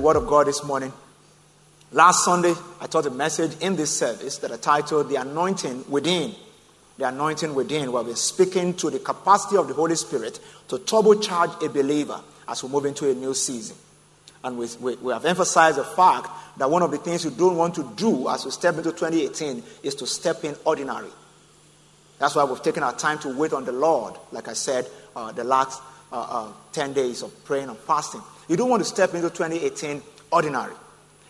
the Word of God this morning. Last Sunday, I taught a message in this service that I titled The Anointing Within. The Anointing Within, where we're speaking to the capacity of the Holy Spirit to turbocharge a believer as we move into a new season. And we, we, we, have emphasized the fact that one of the things you don't want to do as we step into 2018 is to step in ordinary. That's why we've taken our time to wait on the Lord, like I said, uh, the last uh, uh, 10 days of praying and fasting. You don't want to step into 2018 ordinary.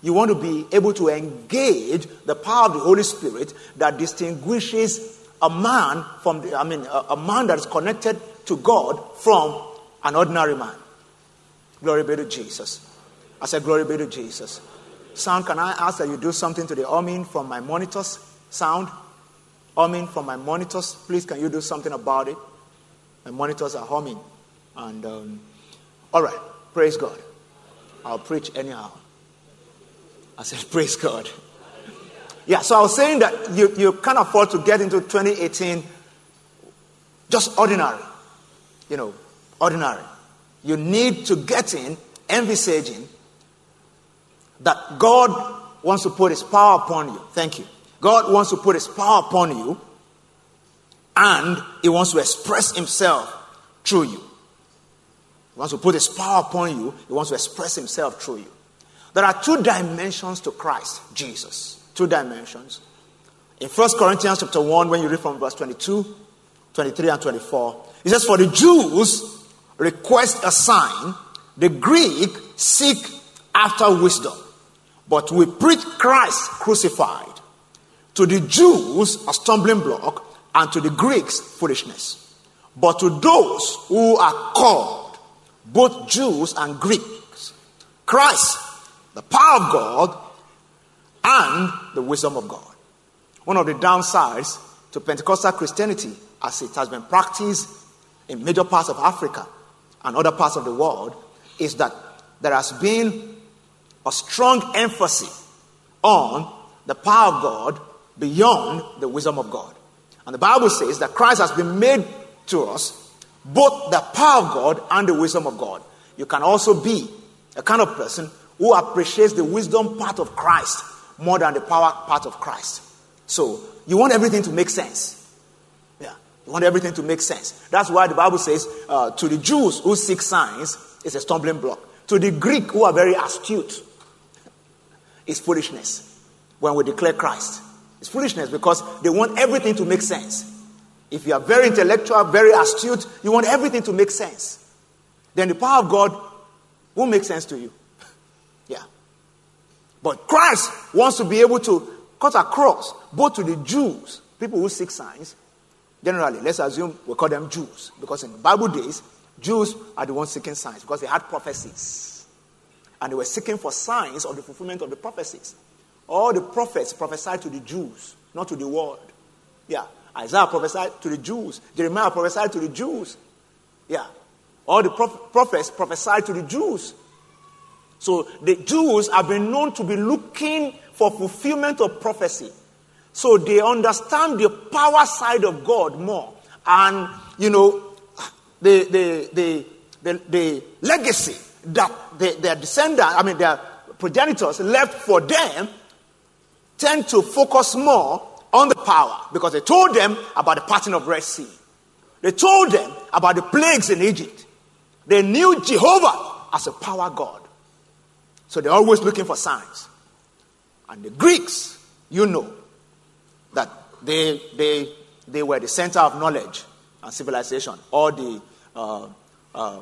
You want to be able to engage the power of the Holy Spirit that distinguishes a man from the, I mean, a, a man that is connected to God from an ordinary man. Glory be to Jesus. I said, Glory be to Jesus. Sound, can I ask that you do something to the humming from my monitors? Sound? Humming from my monitors. Please, can you do something about it? My monitors are humming. And, um, all right, praise God. I'll preach anyhow. I said, Praise God. Yeah, so I was saying that you, you can't afford to get into 2018 just ordinary. You know, ordinary. You need to get in envisaging that God wants to put his power upon you. Thank you. God wants to put his power upon you and he wants to express himself through you. He wants to put his power upon you, he wants to express himself through you. There are two dimensions to Christ, Jesus. Two dimensions. In 1 Corinthians chapter 1, when you read from verse 22, 23, and 24, it says, For the Jews request a sign, the Greek seek after wisdom. But we preach Christ crucified. To the Jews, a stumbling block, and to the Greeks, foolishness. But to those who are called, both Jews and Greeks, Christ, the power of God, and the wisdom of God. One of the downsides to Pentecostal Christianity, as it has been practiced in major parts of Africa and other parts of the world, is that there has been a strong emphasis on the power of God beyond the wisdom of God. And the Bible says that Christ has been made to us both the power of God and the wisdom of God. You can also be a kind of person who appreciates the wisdom part of Christ more than the power part of Christ. So, you want everything to make sense. Yeah, you want everything to make sense. That's why the Bible says uh, to the Jews who seek signs, it's a stumbling block. To the Greek who are very astute, it's foolishness when we declare Christ. It's foolishness because they want everything to make sense. If you are very intellectual, very astute, you want everything to make sense. Then the power of God will make sense to you. yeah. But Christ wants to be able to cut across both to the Jews, people who seek signs. Generally, let's assume we call them Jews because in Bible days, Jews are the ones seeking signs because they had prophecies and they were seeking for signs of the fulfillment of the prophecies. All the prophets prophesied to the Jews, not to the world. Yeah. Isaiah prophesied to the Jews. Jeremiah prophesied to the Jews. Yeah. All the prophets prophesied to the Jews. So the Jews have been known to be looking for fulfillment of prophecy. So they understand the power side of God more. And, you know, the, the, the, the, the legacy that the, their descendants, I mean, their progenitors left for them, tend to focus more on the power because they told them about the parting of Red Sea. They told them about the plagues in Egypt. They knew Jehovah as a power God. So they're always looking for signs. And the Greeks, you know, that they, they, they were the center of knowledge and civilization. All the uh, uh,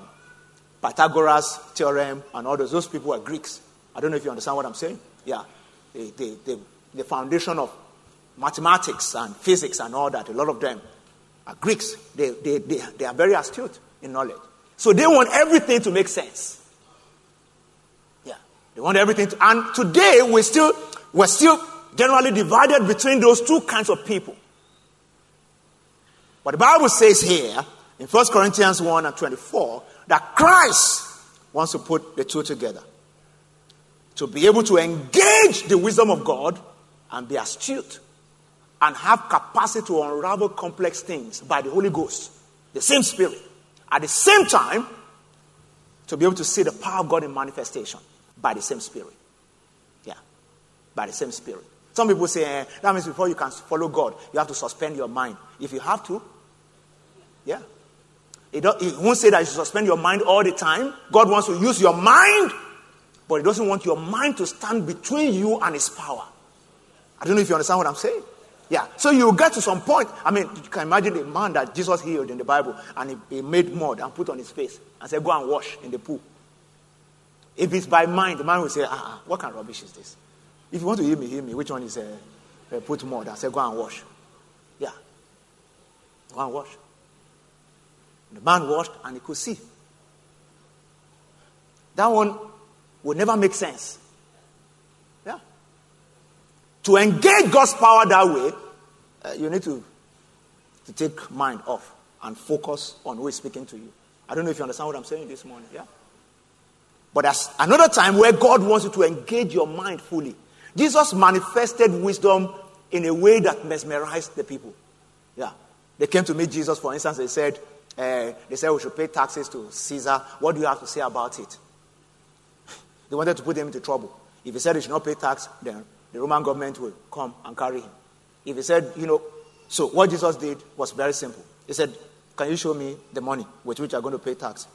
Pythagoras theorem and all those. Those people were Greeks. I don't know if you understand what I'm saying. Yeah. The, the, the, the foundation of mathematics and physics and all that, a lot of them are Greeks. They, they, they, they are very astute in knowledge. So they want everything to make sense. Yeah. They want everything to, and today we still, we're still generally divided between those two kinds of people. But the Bible says here in 1 Corinthians 1 and 24 that Christ wants to put the two together. To be able to engage the wisdom of God and be astute and have capacity to unravel complex things by the Holy Ghost, the same Spirit. At the same time, to be able to see the power of God in manifestation. by the same Spirit. Yeah, by the same Spirit. Some people say eh, that means before you can follow God, you have to suspend your mind. If you have to, yeah. It, it won't say that you suspend your mind all the time. God wants to use your mind, but He doesn't want your mind to stand between you and His power. I don't know if you understand what I'm saying. Yeah. So you get to some point. I mean, you can imagine a man that Jesus healed in the Bible and he, he made mud and put on his face and said, Go and wash in the pool. If it's by mind, the man will say, Ah, ah what kind of rubbish is this? If you want to heal me, heal me. Which one is uh, uh, put mud? and said, Go and wash. Yeah. Go and wash. The man washed and he could see. That one will never make sense. To engage God's power that way, uh, you need to, to take mind off and focus on who is speaking to you. I don't know if you understand what I'm saying this morning. Yeah. But there's another time where God wants you to engage your mind fully. Jesus manifested wisdom in a way that mesmerized the people. Yeah. They came to meet Jesus, for instance, they said, uh, they said we should pay taxes to Caesar. What do you have to say about it? They wanted to put him into trouble. If he said he should not pay tax, then the Roman government will come and carry him. If he said, you know, so what Jesus did was very simple. He said, Can you show me the money with which you're going to pay tax?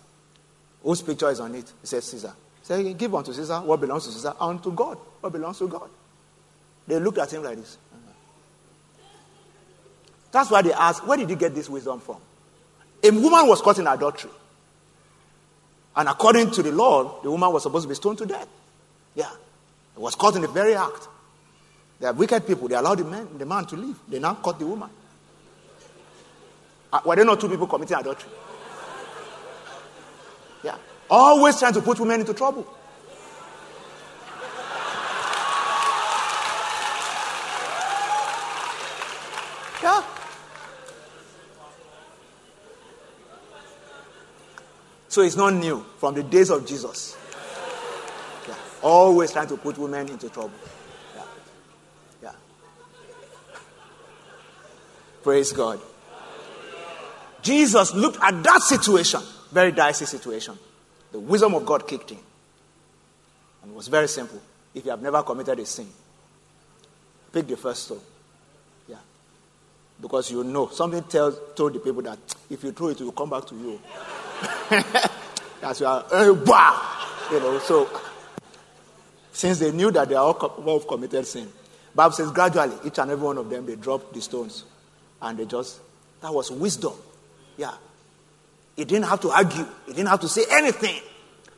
Whose picture is on it? He said, Caesar. He said, Give unto Caesar what belongs to Caesar, and to God what belongs to God. They looked at him like this. That's why they asked, Where did he get this wisdom from? A woman was caught in adultery. And according to the law, the woman was supposed to be stoned to death. Yeah. It was caught in the very act. They are wicked people. They allowed the man, the man to leave. They now caught the woman. Uh, were there not two people committing adultery? Yeah. Always trying to put women into trouble. Yeah. So it's not new from the days of Jesus. Yeah. Always trying to put women into trouble. Yeah. Yeah. Praise God. Jesus looked at that situation, very dicey situation. The wisdom of God kicked in. And it was very simple. If you have never committed a sin, pick the first stone. Yeah. Because you know, something tells, told the people that if you throw it, it will come back to you. That's why, uh, bah! you know. So, since they knew that they are all capable committed sin, Bible says gradually, each and every one of them they dropped the stones, and they just that was wisdom. Yeah, he didn't have to argue. He didn't have to say anything.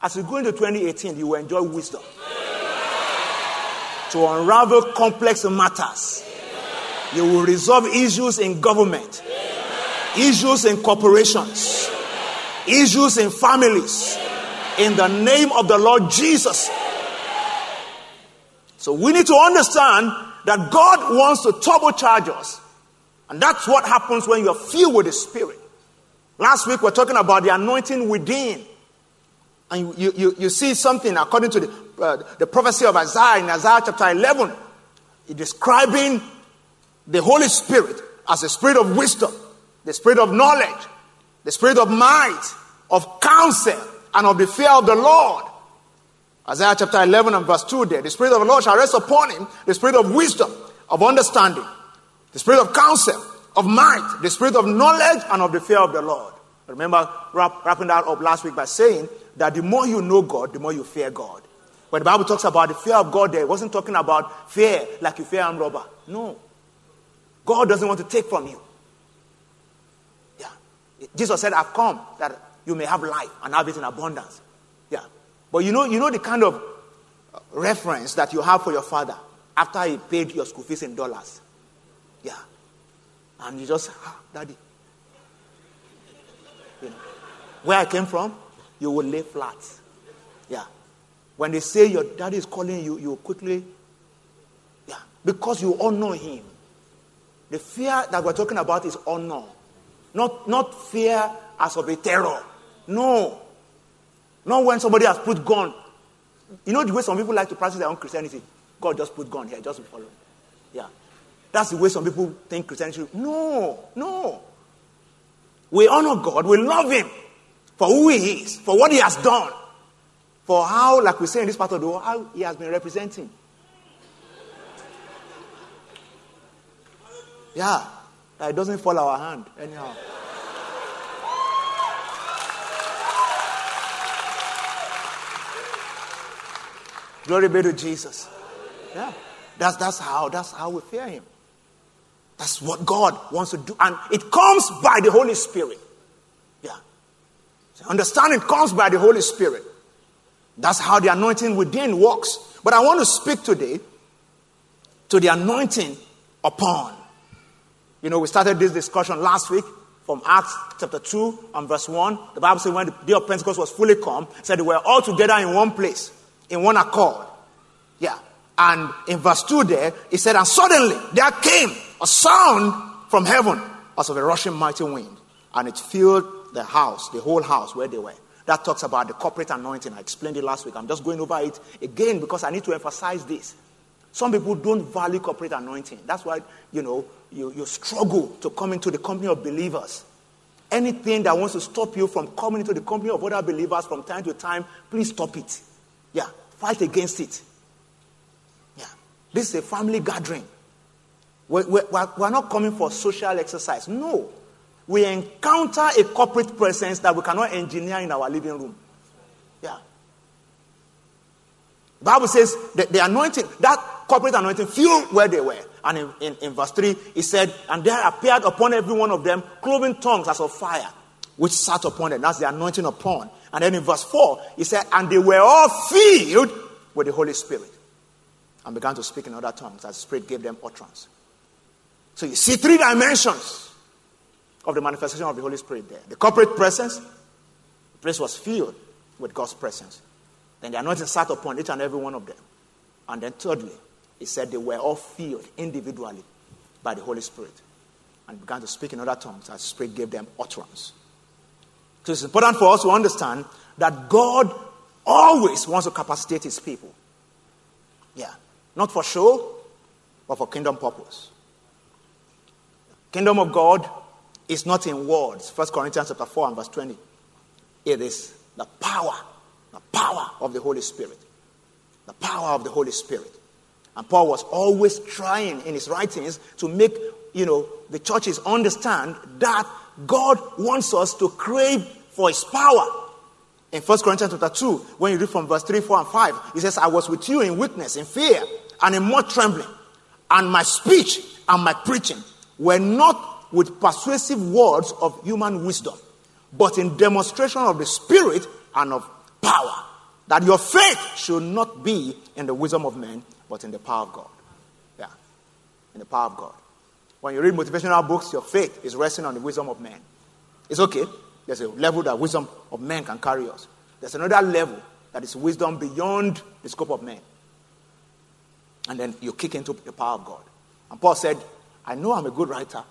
As we go into 2018, you will enjoy wisdom to unravel complex matters. You will resolve issues in government, issues in corporations issues in families in the name of the Lord Jesus. So we need to understand that God wants to turbocharge us. And that's what happens when you're filled with the Spirit. Last week we are talking about the anointing within. And you, you, you see something according to the, uh, the prophecy of Isaiah in Isaiah chapter 11, describing the Holy Spirit as a spirit of wisdom, the spirit of knowledge, the spirit of might, of counsel, and of the fear of the Lord. Isaiah chapter 11 and verse 2 there. The spirit of the Lord shall rest upon him, the spirit of wisdom, of understanding, the spirit of counsel, of might, the spirit of knowledge, and of the fear of the Lord. Remember wrap, wrapping that up last week by saying that the more you know God, the more you fear God. When the Bible talks about the fear of God there, wasn't talking about fear like you fear a robber. No. God doesn't want to take from you. Yeah. Jesus said, I've come that you may have life and have it in abundance. Yeah. But you know, you know the kind of reference that you have for your father after he paid your school fees in dollars. Yeah. And you just, ah, daddy. You know, where I came from, you will lay flat. Yeah. When they say your daddy is calling you, you quickly, yeah, because you honor him. The fear that we're talking about is honor. Not, not fear as of a terror. No. Not when somebody has put gun. You know the way some people like to practice their own Christianity? God just put gun here, just follow. That's the way some people think Christianity. No, no. We honor God, we love Him for who He is, for what He has done. for how, like we say in this part of the world, how he has been representing. Yeah, it doesn't fall our hand anyhow. Glory be to Jesus. Yeah. That's, that's how that's how we fear him. That's what God wants to do. And it comes by the Holy Spirit. Yeah. So understanding comes by the Holy Spirit. That's how the anointing within works. But I want to speak today to the anointing upon. You know, we started this discussion last week from Acts chapter 2 and verse 1. The Bible says when the day of Pentecost was fully come, said they were all together in one place, in one accord. Yeah. And in verse 2 there, it said, And suddenly there came a sound from heaven as of a rushing mighty wind, and it filled the house, the whole house where they were. That talks about the corporate anointing. I explained it last week. I'm just going over it again because I need to emphasize this. Some people don't value corporate anointing. That's why, you know, you, you struggle to come into the company of believers. Anything that wants to stop you from coming into the company of other believers from time to time, please stop it. Yeah, fight against it. Yeah, this is a family gathering. We're, we're, we're not coming for social exercise. No. We encounter a corporate presence that we cannot engineer in our living room. Yeah. The Bible says that the anointing, that corporate anointing, filled where they were. And in, in, in, verse 3, he said, And there appeared upon every one of them cloven tongues as of fire, which sat upon them. That's the anointing upon. And then in verse 4, he said, And they were all filled with the Holy Spirit and began to speak in other tongues as the Spirit gave them utterance. So you see three dimensions of the manifestation of the Holy Spirit there. The corporate presence, the place was filled with God's presence. Then the anointing sat upon each and every one of them. And then thirdly, he said they were all filled individually by the Holy Spirit and began to speak in other tongues as the Spirit gave them utterance. So it's important for us to understand that God always wants to capacitate his people. Yeah. Not for show, but for kingdom purpose. Kingdom of God is not in words. 1 Corinthians chapter 4 and verse 20. It is the power, the power of the Holy Spirit. The power of the Holy Spirit. And Paul was always trying in his writings to make, you know, the churches understand that God wants us to crave for his power. In 1 Corinthians chapter 2, when you read from verse 3, 4, and 5, he says, I was with you in weakness, in fear, and in much trembling. And my speech and my preaching were not with persuasive words of human wisdom, but in demonstration of the Spirit and of power. That your faith should not be in the wisdom of men, but in the power of God. Yeah, in the power of God. When you read motivational books, your faith is resting on the wisdom of men. It's okay. There's a level that wisdom of men can carry us. There's another level that is wisdom beyond the scope of men and then you kick into the power of God. And Paul said, I know I'm a good writer.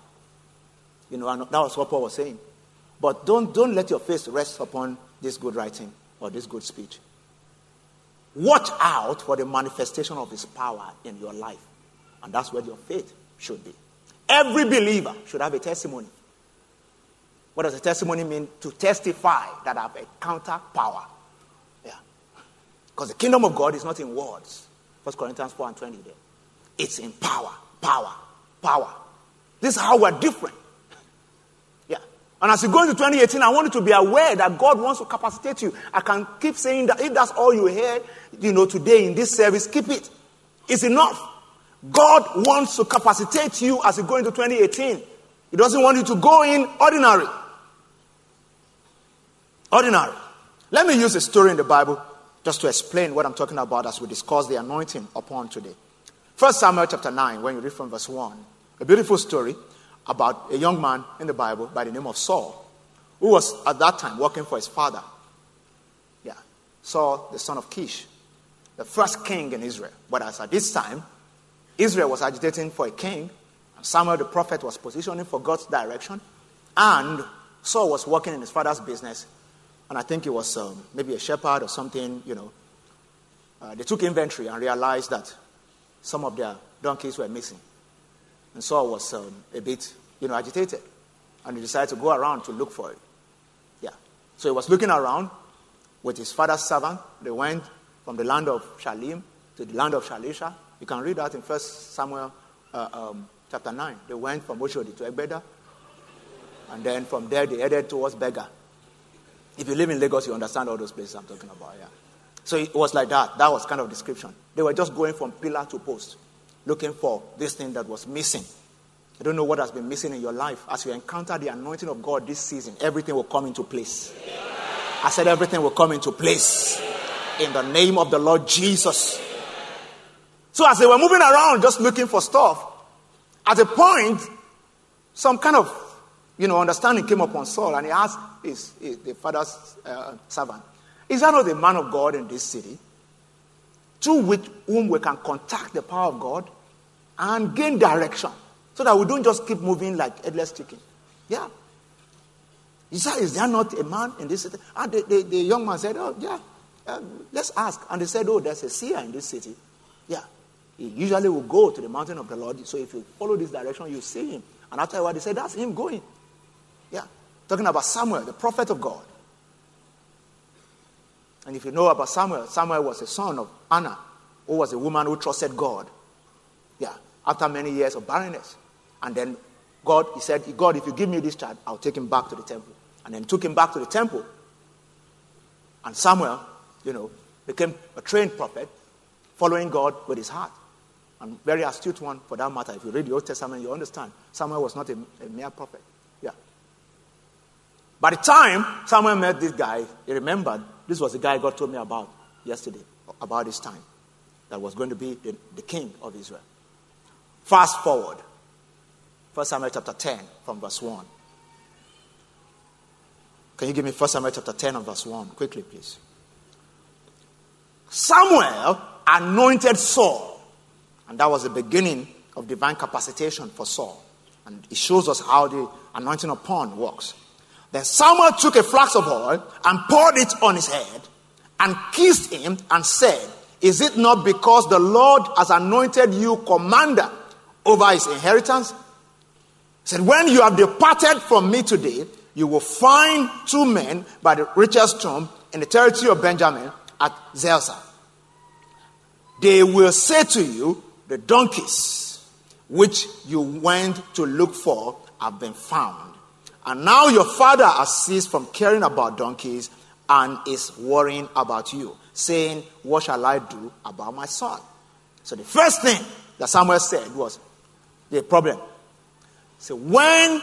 You know, that was what Paul was saying. But don't, don't let your face rest upon this good writing or this good speech. Watch out for the manifestation of his power in your life. And that's where your faith should be. Every believer should have a testimony. What does a testimony mean? To testify that I've encountered power. Yeah. Because the kingdom of God is not in words. 1 Corinthians 4 and 20 there. It's in power, power, power. This is how we're different. Yeah. And as you go into 2018, I want you to be aware that God wants to capacitate you. I can keep saying that if that's all you hear, you know, today in this service, keep it. It's enough. God wants to capacitate you as you go into 2018. He doesn't want you to go in ordinary. Ordinary. Let me use a story in the Bible just to explain what I'm talking about as we discuss the anointing upon today. First Samuel chapter 9, when you read from verse 1, a beautiful story about a young man in the Bible by the name of Saul, who was at that time working for his father. Yeah, Saul, the son of Kish, the first king in Israel. But as at this time, Israel was agitating for a king, and Samuel the prophet was positioning for God's direction, and Saul was working in his father's business and I think it was um, maybe a shepherd or something, you know. Uh, they took inventory and realized that some of their donkeys were missing. And Saul was um, a bit, you know, agitated. And he decided to go around to look for it. Yeah. So he was looking around with his father's servant. They went from the land of Shalim to the land of Shalisha. You can read that in 1 Samuel uh, um, chapter 9. They went from Oshodi to Egbeda. And then from there, they headed towards Berger. If you live in Lagos, you understand all those places I'm talking about. Yeah. So it was like that. That was kind of description. They were just going from pillar to post, looking for this thing that was missing. I don't know what has been missing in your life. As you encounter the anointing of God this season, everything will come into place. I said everything will come into place in the name of the Lord Jesus. So as they were moving around just looking for stuff, at a point, some kind of you know understanding came upon Saul, and he asked his, his the father's uh, servant, "Is that not the man of God in this city, through which whom we can contact the power of God and gain direction, so that we don't just keep moving like headless chicken?" Yeah. He said, Is there not a man in this city? And the, the, the young man said, Oh, yeah, uh, let's ask. And they said, Oh, there's a seer in this city. Yeah. He usually will go to the mountain of the Lord. So if you follow this direction, you see him. And after a while, they said, That's him going. Yeah. Talking about Samuel, the prophet of God. And if you know about Samuel, Samuel was the son of Anna, who was a woman who trusted God. Yeah. After many years of barrenness. And then God, he said, God, if you give me this child, I'll take him back to the temple. And then took him back to the temple. And Samuel, you know, became a trained prophet, following God with his heart. And very astute one for that matter. If you read the Old Testament, you understand Samuel was not a, a mere prophet. Yeah. By the time Samuel met this guy, he remembered this was the guy God told me about yesterday, about this time, that was going to be the, the king of Israel. Fast forward. 1 Samuel chapter 10 from verse 1. Can you give me 1 Samuel chapter 10 and verse 1? Quickly, please. Samuel anointed Saul. And that was the beginning of divine capacitation for Saul. And it shows us how the anointing upon works. Then Samuel took a flask of oil and poured it on his head and kissed him and said, Is it not because the Lord has anointed you commander over his inheritance? He said, When you have departed from me today, you will find two men by the Rachel's tomb in the territory of Benjamin at Zelzah. They will say to you, The donkeys which you went to look for have been found. And now your father has ceased from caring about donkeys and is worrying about you, saying, What shall I do about my son? So the first thing that Samuel said was the problem. So when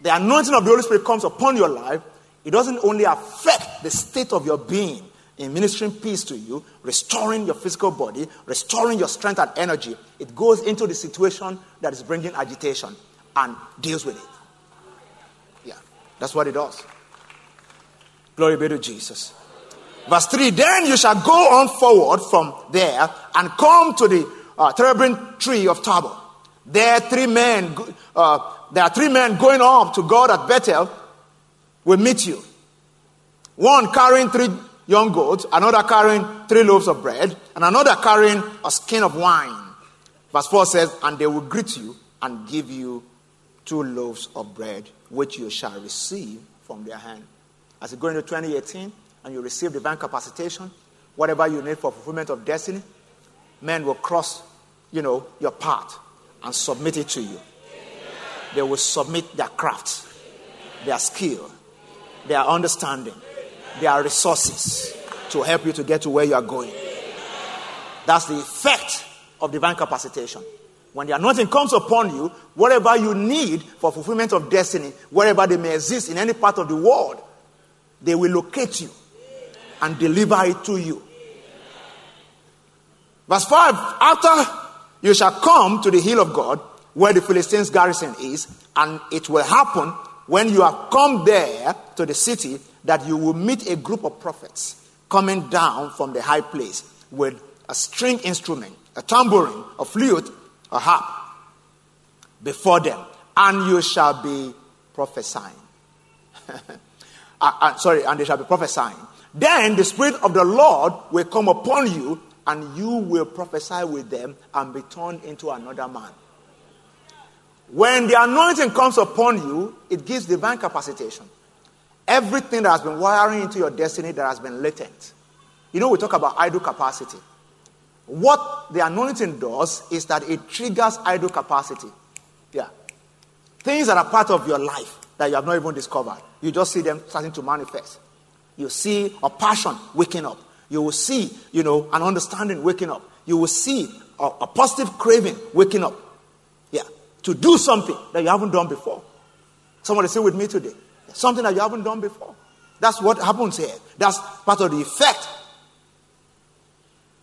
the anointing of the Holy Spirit comes upon your life, it doesn't only affect the state of your being in ministering peace to you, restoring your physical body, restoring your strength and energy. It goes into the situation that is bringing agitation and deals with it. That's what it does. Glory be to Jesus. Verse 3 Then you shall go on forward from there and come to the uh, terebinth tree of Tabor. There, three men uh, there are three men going up to God at Bethel will meet you. One carrying three young goats, another carrying three loaves of bread, and another carrying a skin of wine. Verse 4 says, And they will greet you and give you two loaves of bread, which you shall receive from their hand. As you go into 2018 and you receive divine capacitation, whatever you need for fulfillment of destiny, men will cross, you know, your path and submit it to you they will submit their craft, their skill, their understanding, their resources to help you to get to where you are going. That's the effect of divine capacitation. When the anointing comes upon you, whatever you need for fulfillment of destiny, wherever they may exist in any part of the world, they will locate you and deliver it to you. Verse 5 After you shall come to the hill of God, where the Philistines' garrison is, and it will happen when you have come there to the city that you will meet a group of prophets coming down from the high place with a string instrument, a tambourine, a flute, a harp before them, and you shall be prophesying. uh, uh, sorry, and they shall be prophesying. Then the Spirit of the Lord will come upon you, and you will prophesy with them and be turned into another man. When the anointing comes upon you, it gives divine capacitation. Everything that has been wiring into your destiny that has been latent. You know, we talk about idle capacity. What the anointing does is that it triggers idle capacity. Yeah. Things that are part of your life that you have not even discovered. You just see them starting to manifest. You see a passion waking up. You will see, you know, an understanding waking up. You will see a, a positive craving waking up. Yeah. To do something that you haven't done before. Somebody say with me today. Something that you haven't done before. That's what happens here. That's part of the effect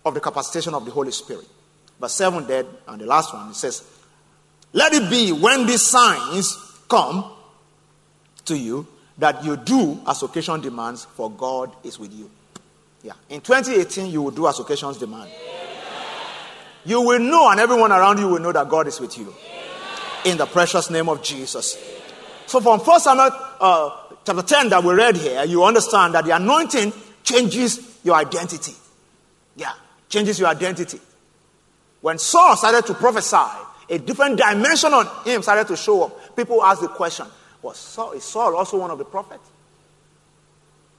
of the capacitation of the Holy Spirit. Verse 7 dead, and the last one, it says, Let it be when these signs come to you that you do as occasion demands, for God is with you. Yeah. In 2018, you will do as occasions demand. You will know, and everyone around you will know that God is with you. In the precious name of Jesus. So, from 1 Samuel uh, chapter 10 that we read here, you understand that the anointing changes your identity. Yeah, changes your identity. When Saul started to prophesy, a different dimension on him started to show up. People ask the question was Saul, is Saul also one of the prophets?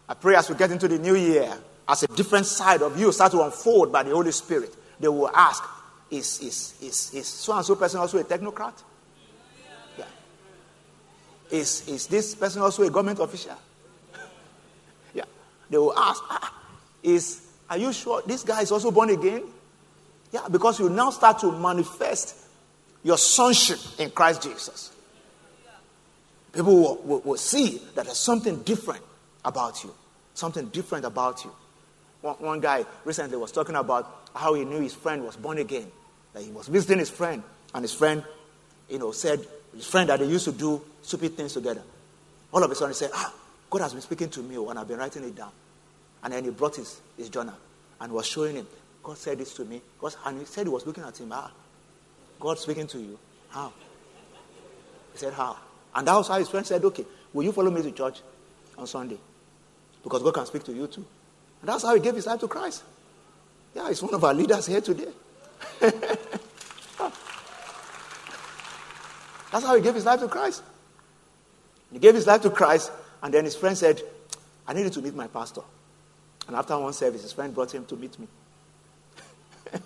I pray as we get into the new year, as a different side of you start to unfold by the Holy Spirit, they will ask, is, is, is, is so and so person also a technocrat? Yeah. Is, is this person also a government official? yeah. They will ask, ah, is, are you sure this guy is also born again? Yeah, because you now start to manifest your sonship in Christ Jesus. People will, will, will see that there's something different about you. Something different about you. One, one guy recently was talking about how he knew his friend was born again. That he was visiting his friend, and his friend, you know, said, his friend that they used to do stupid things together. All of a sudden he said, Ah, God has been speaking to me, oh, and I've been writing it down. And then he brought his, his journal and was showing him, God said this to me. God, and he said he was looking at him, Ah, God speaking to you. How? He said, How? And that was how his friend said, Okay, will you follow me to church on Sunday? Because God can speak to you too. And that's how he gave his life to Christ. Yeah, he's one of our leaders here today. that's how he gave his life to Christ. He gave his life to Christ, and then his friend said, I needed to meet my pastor. And after one service, his friend brought him to meet me.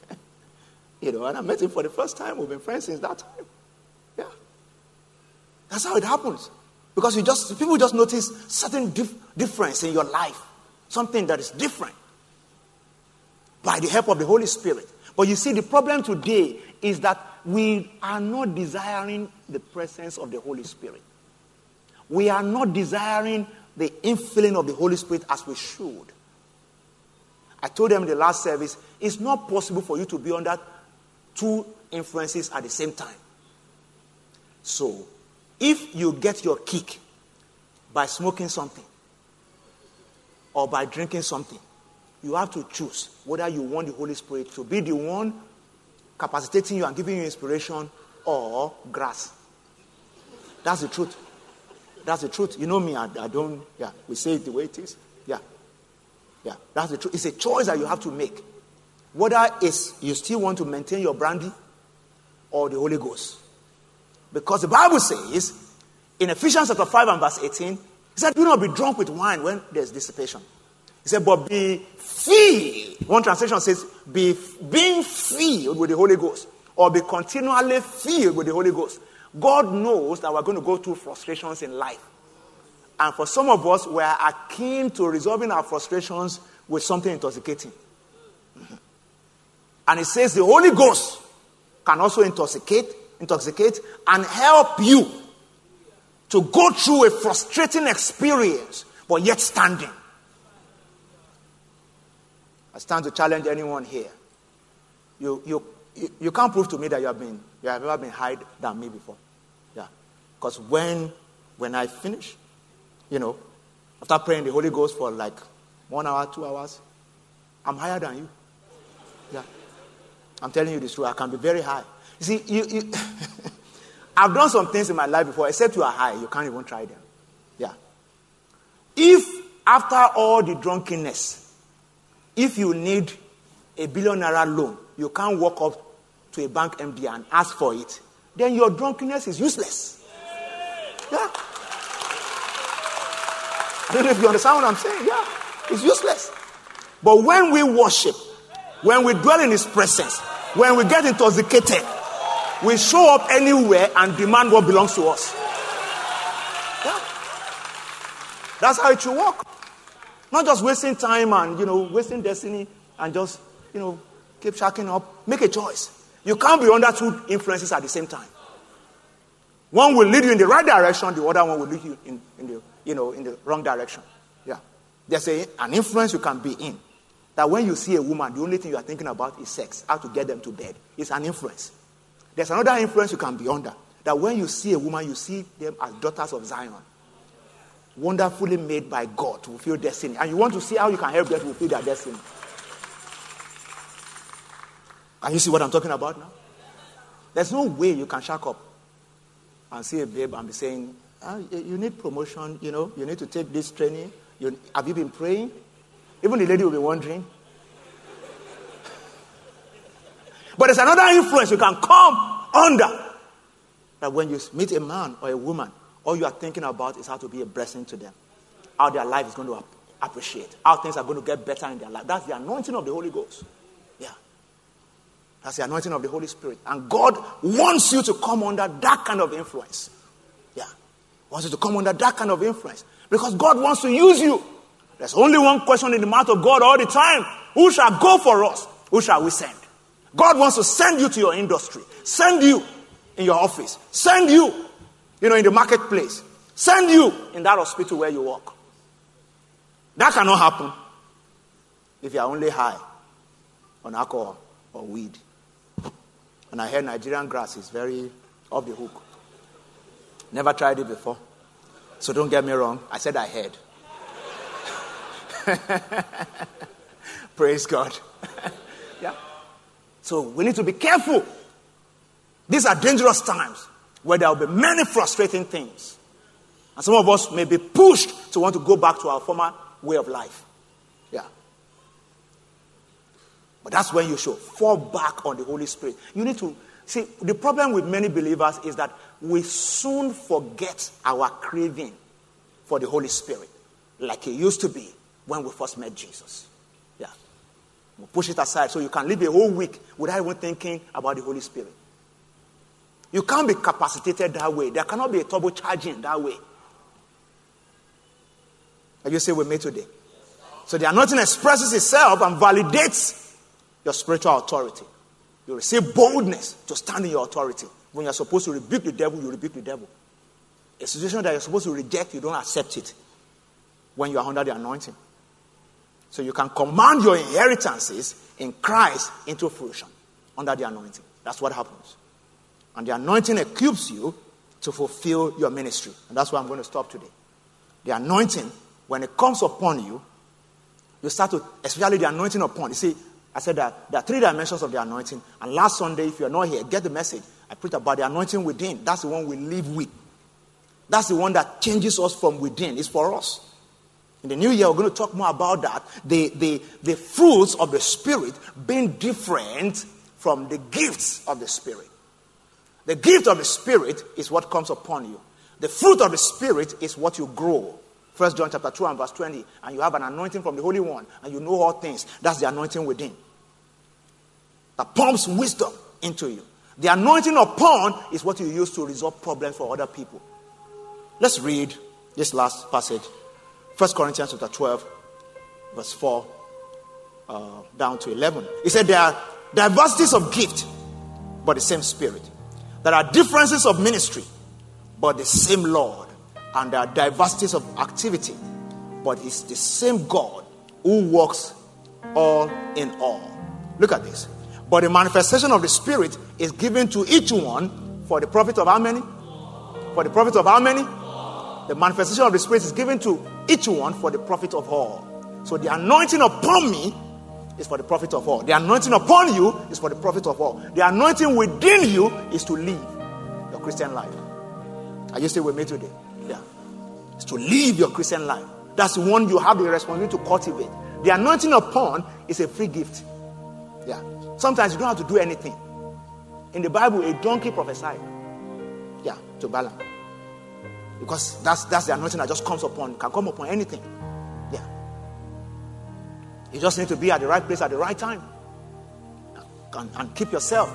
you know, and I met him for the first time. We've been friends since that time. Yeah. That's how it happens. Because you just people just notice certain dif- difference in your life, something that is different by the help of the Holy Spirit. But you see, the problem today is that we are not desiring the presence of the Holy Spirit. We are not desiring the infilling of the Holy Spirit as we should. I told them the last service, it's not possible for you to be under two influences at the same time. So, if you get your kick by smoking something or by drinking something, you have to choose whether you want the Holy Spirit to be the one capacitating you and giving you inspiration or grass. That's the truth. That's the truth. You know me, I, I don't, yeah, we say it the way it is. Yeah. That's the truth. It's a choice that you have to make. Whether it's you still want to maintain your brandy or the Holy Ghost. Because the Bible says in Ephesians chapter 5 and verse 18, he said, Do not be drunk with wine when there's dissipation. He said, But be filled. One translation says, Be being filled with the Holy Ghost, or be continually filled with the Holy Ghost. God knows that we're going to go through frustrations in life. And for some of us, we are akin to resolving our frustrations with something intoxicating. Mm-hmm. And it says the Holy Ghost can also intoxicate intoxicate, and help you to go through a frustrating experience, but yet standing. I stand to challenge anyone here. You, you, you, you can't prove to me that you have been you have ever been higher than me before. Yeah. Because when when I finish, you know, after praying the Holy Ghost for like one hour, two hours, I'm higher than you. Yeah. I'm telling you this truth. I can be very high. You see, you, you I've done some things in my life before, except you are high, you can't even try them. Yeah. If after all the drunkenness, if you need a billion naira loan, you can't walk up to a bank MD and ask for it, then your drunkenness is useless. Yeah. I don't know if you understand what I'm saying. Yeah, it's useless. But when we worship, when we dwell in His presence, when we get intoxicated, we show up anywhere and demand what belongs to us. Yeah. That's how it should work. Not just wasting time and, you know, wasting destiny and just, you know, keep shacking up. Make a choice. You can't be under two influences at the same time. One will lead you in the right direction, the other one will lead you in, in the, you know, in the wrong direction. Yeah. There's a, an influence you can be in. That when you see a woman, the only thing you are thinking about is sex, how to get them to bed. It's an influence. There's another influence you can be under. That when you see a woman, you see them as daughters of Zion. Wonderfully made by God to fulfill destiny. And you want to see how you can help them to fulfill their destiny. Can you see what I'm talking about now? There's no way you can shack up and see a babe and be saying, ah, You need promotion, you know, you need to take this training. You, have you been praying? Even the lady will be wondering. but there's another influence you can come under. That when you meet a man or a woman, all you are thinking about is how to be a blessing to them, how their life is going to appreciate, how things are going to get better in their life. That's the anointing of the Holy Ghost. Yeah. That's the anointing of the Holy Spirit. And God wants you to come under that kind of influence. Wants you to come under that kind of influence. Because God wants to use you. There's only one question in the mouth of God all the time Who shall go for us? Who shall we send? God wants to send you to your industry, send you in your office, send you, you know, in the marketplace, send you in that hospital where you work. That cannot happen if you are only high on alcohol or weed. And I hear Nigerian grass is very off the hook. Never tried it before. So don't get me wrong. I said I heard. Praise God. yeah. So we need to be careful. These are dangerous times where there will be many frustrating things. And some of us may be pushed to want to go back to our former way of life. Yeah. But that's when you should fall back on the Holy Spirit. You need to see the problem with many believers is that we soon forget our craving for the Holy Spirit, like it used to be when we first met Jesus. Yeah. We push it aside so you can live a whole week without even thinking about the Holy Spirit. You can't be capacitated that way. There cannot be a turbo charging that way. Are you say with me today? So the anointing expresses itself and validates your spiritual authority. You receive boldness to stand in your authority. When you're supposed to rebuke the devil, you rebuke the devil. A situation that you're supposed to reject, you don't accept it when you are under the anointing. So you can command your inheritances in Christ into fruition under the anointing. That's what happens. And the anointing equips you to fulfill your ministry. And that's why I'm going to stop today. The anointing, when it comes upon you, you start to, especially the anointing upon. You see, I said that there are three dimensions of the anointing. And last Sunday, if you're not here, get the message. I preach about the anointing within. That's the one we live with. That's the one that changes us from within. It's for us. In the new year, we're going to talk more about that. The, the, the fruits of the Spirit being different from the gifts of the Spirit. The gift of the Spirit is what comes upon you. The fruit of the Spirit is what you grow. First John chapter 2 and verse 20. And you have an anointing from the Holy One, and you know all things. That's the anointing within that pumps wisdom into you. The anointing upon is what you use to resolve problems for other people. Let's read this last passage. 1 Corinthians chapter 12, verse 4 uh, down to 11. He said, There are diversities of gift, but the same Spirit. There are differences of ministry, but the same Lord. And there are diversities of activity, but it's the same God who works all in all. Look at this. But the manifestation of the Spirit is given to each one for the profit of how many? For the profit of how many? The manifestation of the Spirit is given to each one for the profit of all. So the anointing upon me is for the profit of all. The anointing upon you is for the profit of all. The anointing within you is to live your Christian life. Are you still with me today? Yeah. It's to live your Christian life. That's the one you have the responsibility to cultivate. The anointing upon is a free gift. Yeah. Sometimes you don't have to do anything. In the Bible, a donkey prophesied. Yeah, to Balaam. Because that's, that's the anointing that just comes upon, can come upon anything. Yeah. You just need to be at the right place at the right time. And, and keep yourself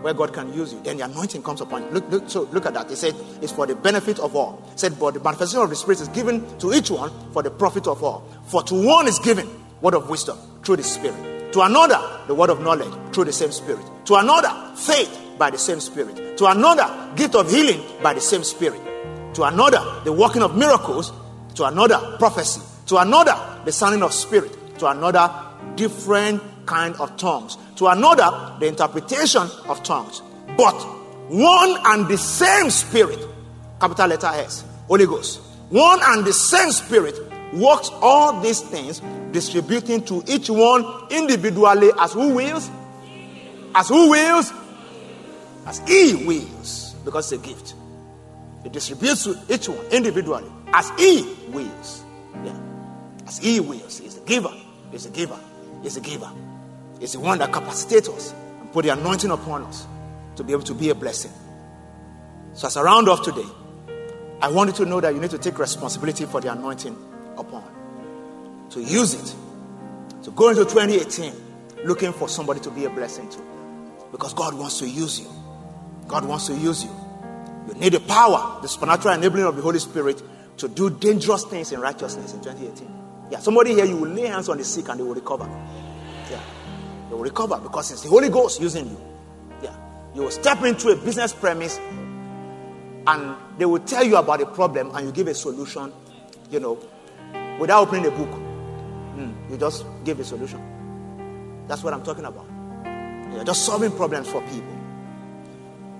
where God can use you. Then the anointing comes upon you. Look, look, so look at that. He said it's for the benefit of all. He said, but the manifestation of the Spirit is given to each one for the profit of all. For to one is given word of wisdom through the Spirit. To another, the word of knowledge through the same Spirit. To another, faith by the same Spirit. To another, gift of healing by the same Spirit. To another, the working of miracles. To another, prophecy. To another, the sounding of spirit. To another, different kind of tongues. To another, the interpretation of tongues. But one and the same Spirit, capital letter S, Holy Ghost, one and the same Spirit works all these things, distributing to each one individually as who wills? As who wills? As he wills, because it's a gift. It distributes to each one individually as he wills. Yeah. As he wills. He's the giver. He's the giver. He's the giver He's the one that capacitates us and put the anointing upon us to be able to be a blessing. So, as a round off today, I want you to know that you need to take responsibility for the anointing to use it, to go into 2018 looking for somebody to be a blessing to. Because God wants to use you. God wants to use you. You need the power, the supernatural enabling of the Holy Spirit to do dangerous things in righteousness in 2018. Yeah, somebody here, you will lay hands on the sick and they will recover. Yeah. they will recover because it's the Holy Ghost using you. Yeah. You will step into a business premise and they will tell you about a problem and you give a solution, you know, without opening a book. You just give a solution. That's what I'm talking about. You're just solving problems for people.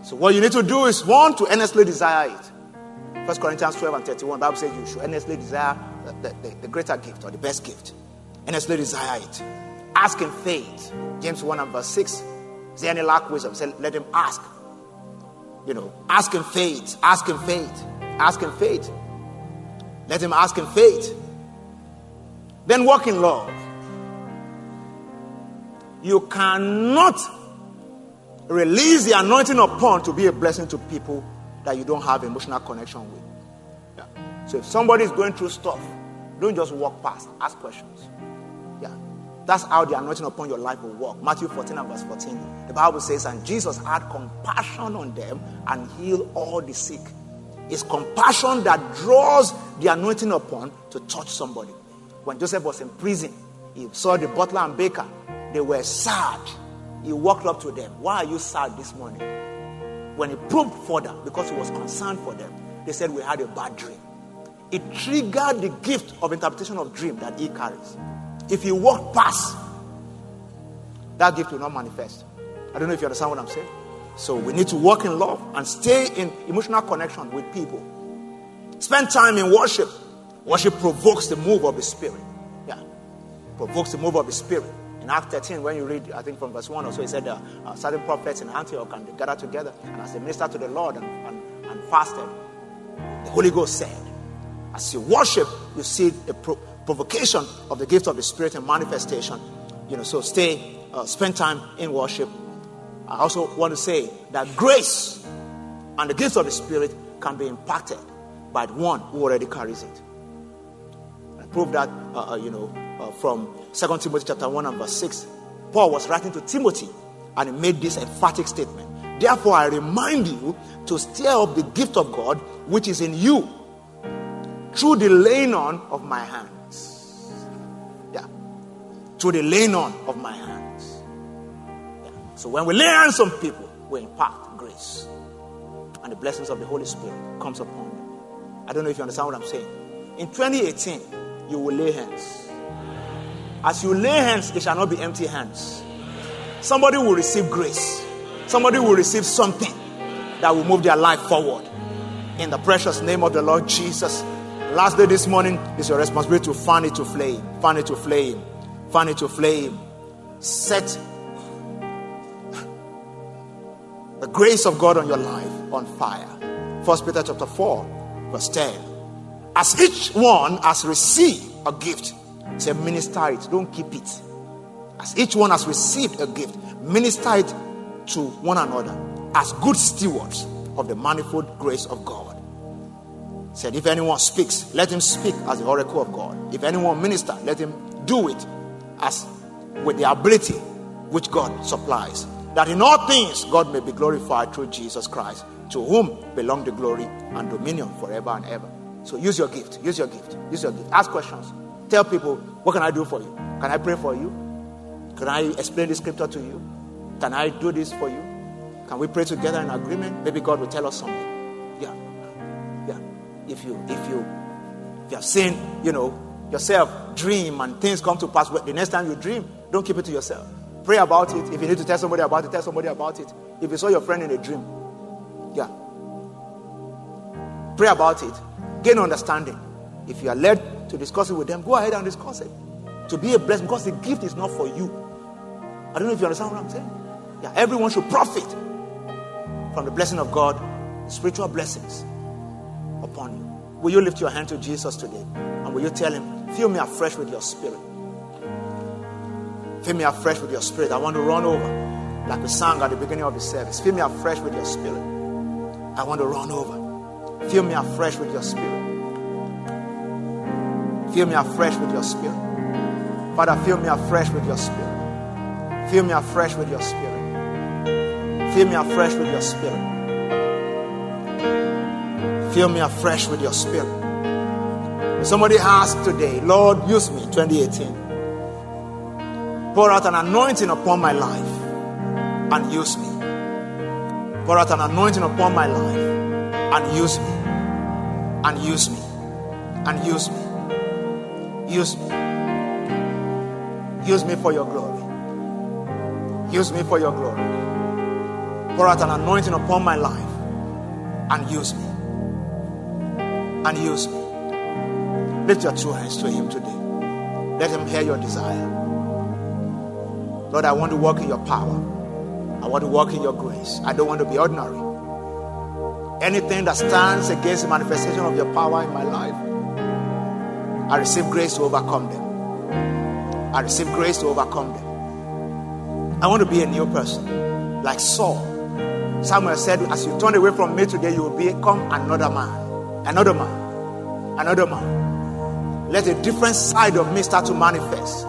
So what you need to do is one to earnestly desire it. First Corinthians 12 and 31, Bible says you should earnestly desire the, the, the greater gift or the best gift. Earnestly desire it. Ask in faith. James 1 and verse 6. Is there any lack wisdom? Say, let him ask. You know, ask in faith. Ask in faith. Ask in faith. Let him ask in faith. Then walk in love. You cannot release the anointing upon to be a blessing to people that you don't have emotional connection with. Yeah. So if somebody is going through stuff, don't just walk past. Ask questions. Yeah. That's how the anointing upon your life will work. Matthew 14 and verse 14. The Bible says, And Jesus had compassion on them and healed all the sick. It's compassion that draws the anointing upon to touch somebody. When Joseph was in prison, he saw the butler and baker. They were sad. He walked up to them. Why are you sad this morning? When he probed further, because he was concerned for them, they said, We had a bad dream. It triggered the gift of interpretation of dream that he carries. If you walk past, that gift will not manifest. I don't know if you understand what I'm saying. So we need to walk in love and stay in emotional connection with people. Spend time in worship. Worship provokes the move of the Spirit. Yeah. Provokes the move of the Spirit. In Act 13, when you read, I think from verse 1 or so, he said, uh, uh, certain prophets in Antioch and they gathered together, and as they ministered to the Lord and, and, and fasted, the Holy Ghost said, As you worship, you see a pro- provocation of the gift of the Spirit and manifestation. You know, so stay, uh, spend time in worship. I also want to say that grace and the gift of the Spirit can be impacted by the one who already carries it. Prove that, uh, uh, you know, uh, from 2 Timothy chapter 1 and verse 6. Paul was writing to Timothy and he made this emphatic statement. Therefore, I remind you to stir up the gift of God which is in you through the laying on of my hands. Yeah. through the laying on of my hands. Yeah. So when we lay hands on people, we impart grace. And the blessings of the Holy Spirit comes upon them. I don't know if you understand what I'm saying. In 2018, you will lay hands. As you lay hands, it shall not be empty hands. Somebody will receive grace. Somebody will receive something that will move their life forward. In the precious name of the Lord Jesus. Last day this morning is your responsibility to fan it to flame. Fan it to flame fan it to flame, set the grace of God on your life on fire. First Peter chapter 4, verse 10. As each one has received a gift, say, minister it, don't keep it. As each one has received a gift, minister it to one another as good stewards of the manifold grace of God. said, If anyone speaks, let him speak as the oracle of God. If anyone minister, let him do it as with the ability which God supplies. That in all things God may be glorified through Jesus Christ, to whom belong the glory and dominion forever and ever. So use your gift. Use your gift. Use your gift. Ask questions. Tell people, what can I do for you? Can I pray for you? Can I explain the scripture to you? Can I do this for you? Can we pray together in agreement? Maybe God will tell us something. Yeah. Yeah. If you if you if you have seen, you know, yourself dream and things come to pass, the next time you dream, don't keep it to yourself. Pray about it. If you need to tell somebody about it, tell somebody about it. If you saw your friend in a dream, yeah. Pray about it. Gain understanding. If you are led to discuss it with them, go ahead and discuss it. To be a blessing, because the gift is not for you. I don't know if you understand what I'm saying. Yeah, everyone should profit from the blessing of God, spiritual blessings upon you. Will you lift your hand to Jesus today? And will you tell him, fill me afresh with your spirit? Fill me afresh with your spirit. I want to run over like we sang at the beginning of the service. Fill me afresh with your spirit. I want to run over. Fill me afresh with your spirit. Fill me afresh with your spirit. Father, fill me afresh with your spirit. Fill me afresh with your spirit. Fill me afresh with your spirit. Fill me afresh with your spirit. Somebody asked today, Lord, use me 2018. Pour out an anointing upon my life and use me. Pour out an anointing upon my life and use me. And use me. And use me. Use me. Use me for your glory. Use me for your glory. Pour out an anointing upon my life and use me. And use me. Lift your two hands to Him today. Let Him hear your desire. Lord, I want to walk in your power. I want to walk in your grace. I don't want to be ordinary. Anything that stands against the manifestation of your power in my life, I receive grace to overcome them. I receive grace to overcome them. I want to be a new person, like Saul. Samuel said, As you turn away from me today, you will become another man, another man, another man. Let a different side of me start to manifest.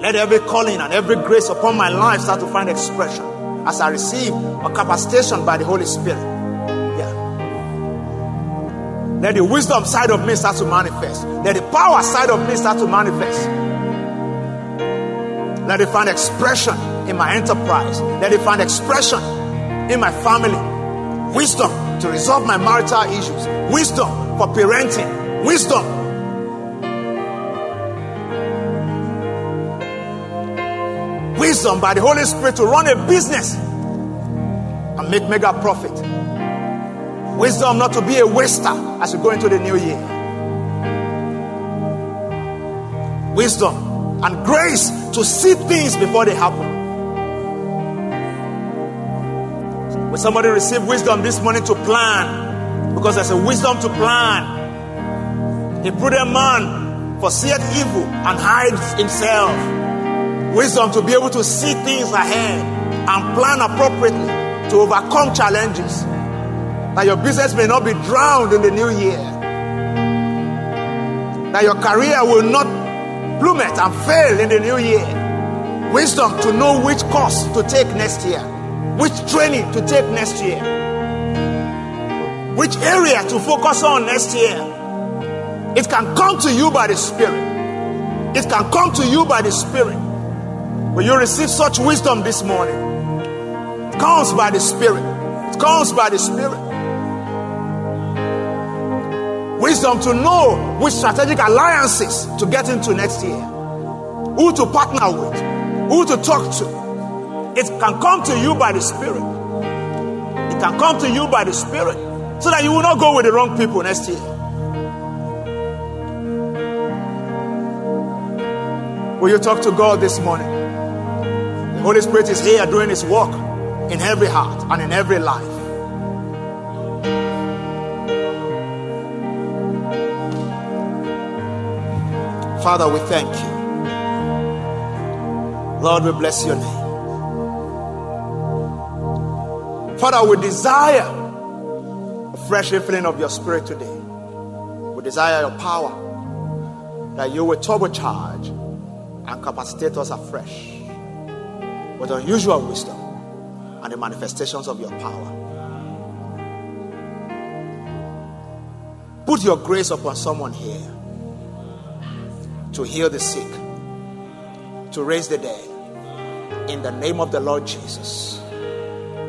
Let every calling and every grace upon my life start to find expression as I receive a capacitation by the Holy Spirit. Let the wisdom side of me start to manifest. Let the power side of me start to manifest. Let it find expression in my enterprise. Let it find expression in my family. Wisdom to resolve my marital issues. Wisdom for parenting. Wisdom wisdom by the Holy Spirit to run a business and make mega profit. Wisdom not to be a waster as we go into the new year. Wisdom and grace to see things before they happen. Will somebody receive wisdom this morning to plan? Because there's a wisdom to plan. A prudent man foreseeth evil and hides himself. Wisdom to be able to see things ahead and plan appropriately to overcome challenges. That your business may not be drowned in the new year. That your career will not plummet and fail in the new year. Wisdom to know which course to take next year, which training to take next year, which area to focus on next year. It can come to you by the Spirit. It can come to you by the Spirit. Will you receive such wisdom this morning? It comes by the Spirit. It comes by the Spirit. Wisdom to know which strategic alliances to get into next year, who to partner with, who to talk to. It can come to you by the Spirit. It can come to you by the Spirit so that you will not go with the wrong people next year. Will you talk to God this morning? The Holy Spirit is here doing His work in every heart and in every life. Father, we thank you. Lord, we bless your name. Father, we desire a fresh infilling of your spirit today. We desire your power, that you will turbocharge and capacitate us afresh with unusual wisdom and the manifestations of your power. Put your grace upon someone here to heal the sick, to raise the dead, in the name of the Lord Jesus,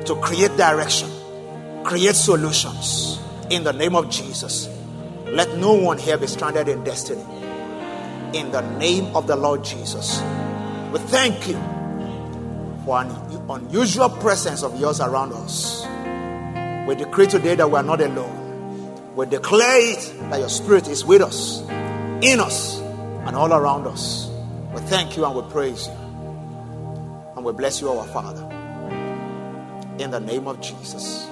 to create direction, create solutions, in the name of Jesus. Let no one here be stranded in destiny. In the name of the Lord Jesus. We thank you for an unusual presence of yours around us. We decree today that we are not alone. We declare it that your spirit is with us, in us, and all around us. We thank you and we praise you. And we bless you, our Father. In the name of Jesus.